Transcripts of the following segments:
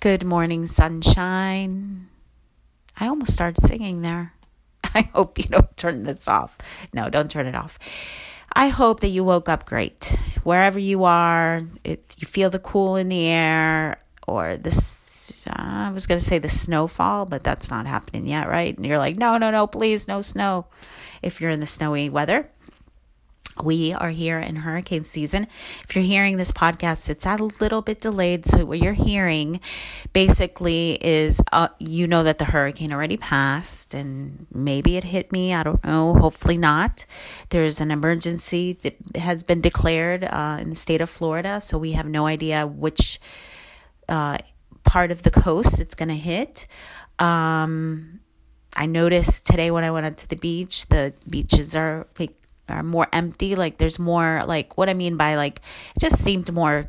Good morning, sunshine. I almost started singing there. I hope you don't turn this off. No, don't turn it off. I hope that you woke up great. Wherever you are, if you feel the cool in the air or this, I was going to say the snowfall, but that's not happening yet, right? And you're like, no, no, no, please, no snow. If you're in the snowy weather, we are here in hurricane season. If you're hearing this podcast, it's a little bit delayed. So, what you're hearing basically is uh, you know that the hurricane already passed and maybe it hit me. I don't know. Hopefully, not. There's an emergency that has been declared uh, in the state of Florida. So, we have no idea which uh, part of the coast it's going to hit. Um, I noticed today when I went out to the beach, the beaches are are more empty. Like there's more like what I mean by like it just seemed more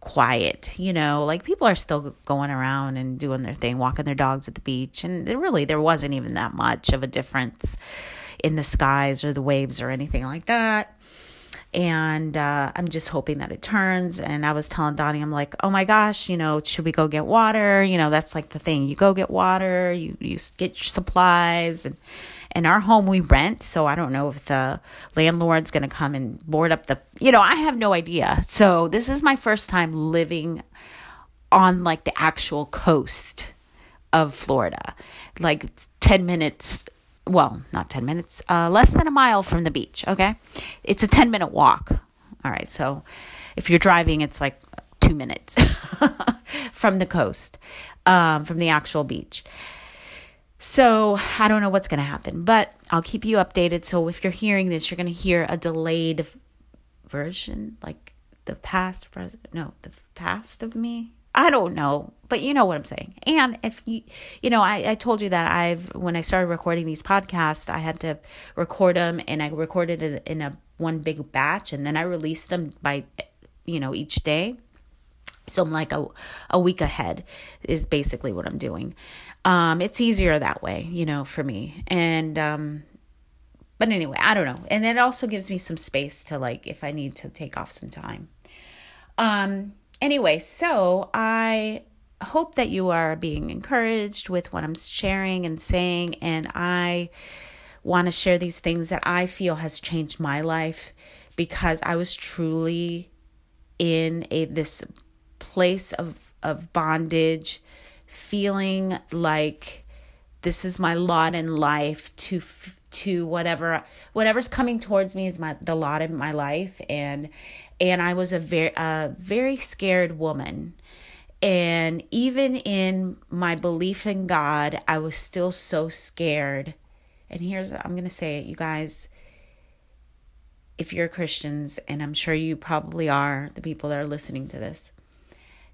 quiet, you know, like people are still going around and doing their thing, walking their dogs at the beach. And really there wasn't even that much of a difference in the skies or the waves or anything like that and uh, I'm just hoping that it turns. And I was telling Donnie, I'm like, oh my gosh, you know, should we go get water? You know, that's like the thing. You go get water, you you get your supplies, and in our home we rent, so I don't know if the landlord's to come and board up the. You know, I have no idea. So this is my first time living on like the actual coast of Florida, like 10 minutes well, not 10 minutes, uh, less than a mile from the beach, okay? It's a 10 minute walk. All right, so if you're driving, it's like two minutes from the coast, um, from the actual beach. So I don't know what's going to happen, but I'll keep you updated. So if you're hearing this, you're going to hear a delayed version, like the past, present, no, the past of me. I don't know, but you know what I'm saying. And if you, you know, I, I told you that I've, when I started recording these podcasts, I had to record them and I recorded it in a one big batch and then I released them by, you know, each day. So I'm like a, a week ahead is basically what I'm doing. Um, it's easier that way, you know, for me. And, um, but anyway, I don't know. And it also gives me some space to like, if I need to take off some time. Um, anyway, so I hope that you are being encouraged with what I'm sharing and saying. And I want to share these things that I feel has changed my life because I was truly in a this place of of bondage, feeling like this is my lot in life to to whatever whatever's coming towards me is my the lot in my life and and I was a very a very scared woman. And even in my belief in God, I was still so scared. And here's I'm going to say it, you guys, if you're Christians, and I'm sure you probably are, the people that are listening to this,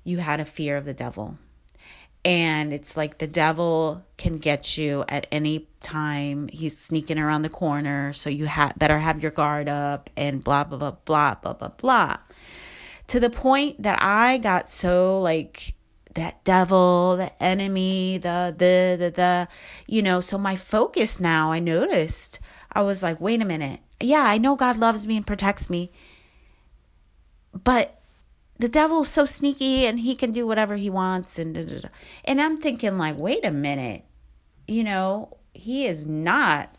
you had a fear of the devil and it's like the devil can get you at any time. He's sneaking around the corner. So you ha- better have your guard up and blah blah blah blah blah blah blah. To the point that i got so like that devil the enemy the the the the you know so my focus now i noticed i was like wait a minute. Yeah i know god loves me and protects me. But the devil's so sneaky and he can do whatever he wants and da, da, da. and i'm thinking like wait a minute. You know he is not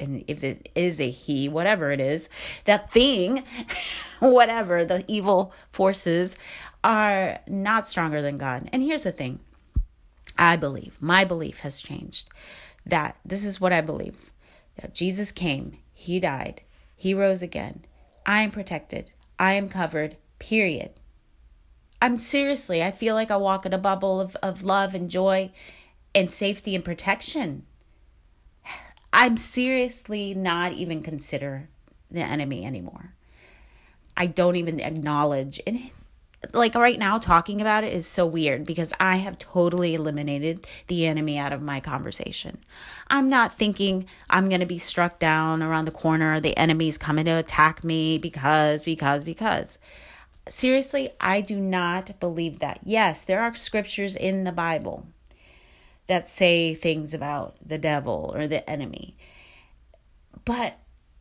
and if it is a he whatever it is that thing whatever the evil forces are not stronger than god. And here's the thing. I believe my belief has changed that this is what i believe that jesus came he died he rose again. I am protected. I am covered period. I'm seriously, I feel like I walk in a bubble of, of love and joy and safety and protection. I'm seriously not even consider the enemy anymore. I don't even acknowledge and like right now talking about it is so weird because I have totally eliminated the enemy out of my conversation. I'm not thinking I'm going to be struck down around the corner, the enemy's coming to attack me because, because, because. Seriously, I do not believe that. Yes, there are scriptures in the Bible that say things about the devil or the enemy. But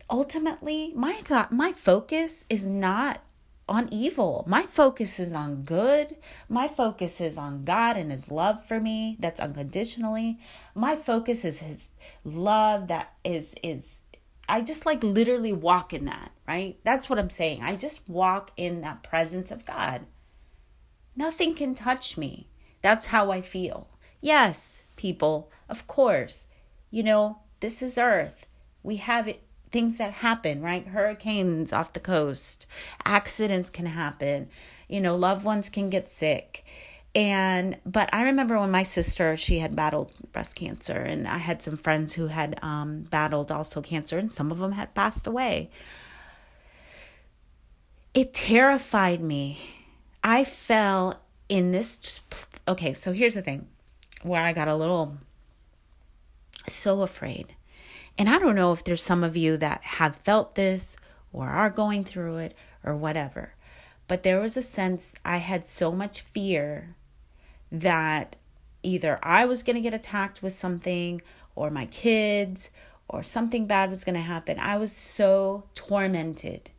ultimately, my God, my focus is not on evil. My focus is on good. My focus is on God and his love for me that's unconditionally. My focus is his love that is is I just like literally walk in that, right? That's what I'm saying. I just walk in that presence of God. Nothing can touch me. That's how I feel. Yes, people, of course. You know, this is earth. We have it things that happen, right? Hurricanes off the coast, accidents can happen, you know, loved ones can get sick. And, but I remember when my sister, she had battled breast cancer, and I had some friends who had um, battled also cancer, and some of them had passed away. It terrified me. I fell in this. Okay, so here's the thing where I got a little so afraid and I don't know if there's some of you that have felt this or are going through it or whatever. But there was a sense I had so much fear that either I was going to get attacked with something or my kids or something bad was going to happen. I was so tormented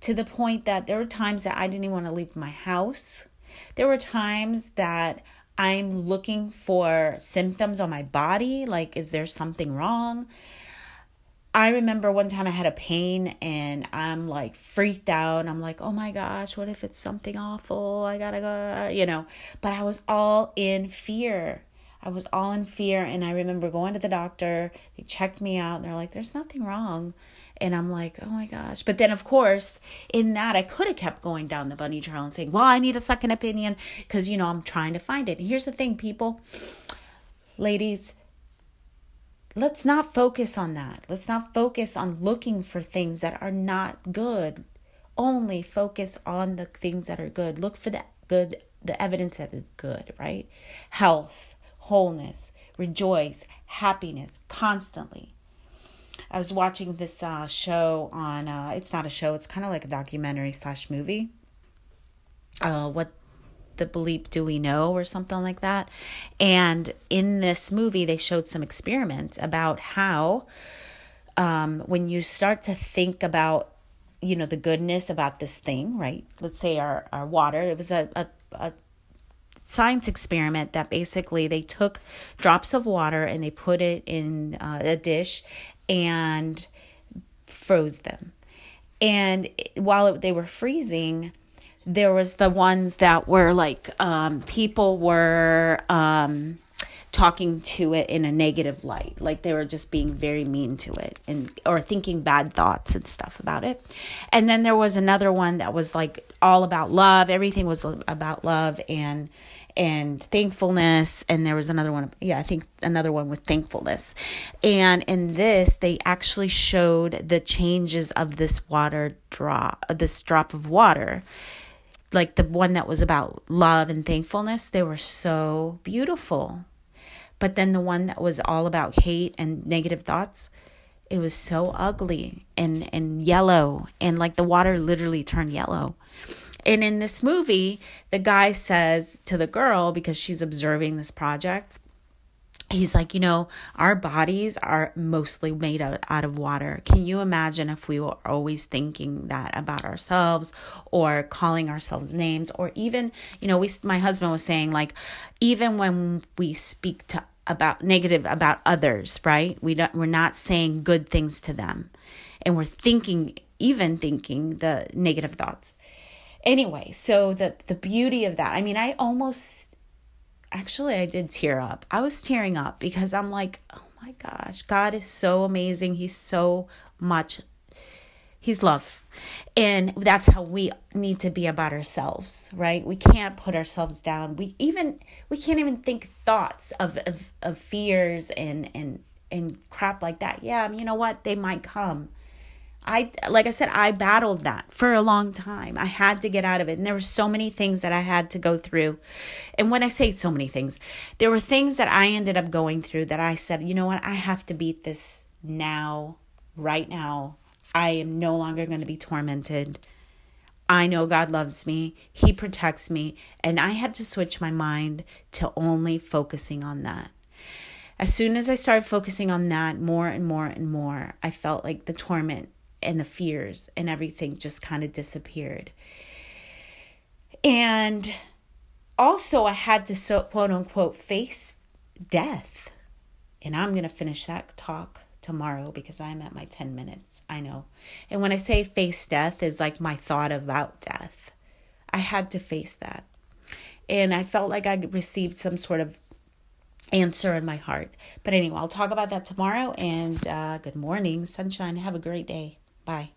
to the point that there were times that I didn't even want to leave my house. There were times that I'm looking for symptoms on my body, like, is there something wrong? I remember one time I had a pain and I'm like freaked out. I'm like, oh my gosh, what if it's something awful? I gotta go, you know. But I was all in fear. I was all in fear. And I remember going to the doctor. They checked me out and they're like, there's nothing wrong. And I'm like, oh my gosh. But then, of course, in that, I could have kept going down the bunny trail and saying, well, I need a second opinion because, you know, I'm trying to find it. And here's the thing, people, ladies, let's not focus on that. Let's not focus on looking for things that are not good. Only focus on the things that are good. Look for the good, the evidence that is good, right? Health, wholeness, rejoice, happiness constantly. I was watching this uh, show on. Uh, it's not a show. It's kind of like a documentary slash movie. Uh, what the bleep do we know or something like that. And in this movie, they showed some experiments about how um, when you start to think about you know the goodness about this thing right let's say our, our water it was a, a, a science experiment that basically they took drops of water and they put it in uh, a dish and froze them. And while they were freezing, there was the ones that were like um, people were um, talking to it in a negative light. Like they were just being very mean to it and or thinking bad thoughts and stuff about it. And then there was another one that was like all about love. Everything was about love and and thankfulness. And there was another one yeah i think another one with thankfulness. And in this they actually showed the changes of this water drop this drop of water like the one that was about love and thankfulness they were so beautiful. But then the one that was all about hate and negative thoughts it was so ugly and and yellow. And like the water literally turned yellow. And in this movie, the guy says to the girl, because she's observing this project, he's like, you know, our bodies are mostly made out, out of water. Can you imagine if we were always thinking that about ourselves or calling ourselves names or even, you know, we my husband was saying like even when we speak to about negative about others, right? We don't we're not saying good things to them. And we're thinking even thinking the negative thoughts anyway, so the the beauty of that. I mean, I almost actually I did tear up. I was tearing up because I'm like, "Oh my gosh, God is so amazing. He's so much He's love. And that's how we need to be about ourselves, right? We can't put ourselves down. We even we can't even think thoughts of of, of fears and and and crap like that. Yeah, you know what? They might come. I like I said I battled that for a long time. I had to get out of it and there were so many things that I had to go through. And when I say so many things, there were things that I ended up going through that I said, "You know what? I have to beat this now, right now. I am no longer going to be tormented." I know God loves me, He protects me, and I had to switch my mind to only focusing on that. As soon as I started focusing on that more and more and more, I felt like the torment and the fears and everything just kind of disappeared. And also, I had to so quote unquote face death. And I'm going to finish that talk tomorrow because I'm at my 10 minutes. I know. And when I say face death, is like my thought about death. I had to face that. And I felt like I received some sort of answer in my heart. But anyway, I'll talk about that tomorrow. And uh, good morning, sunshine. Have a great day. Bye.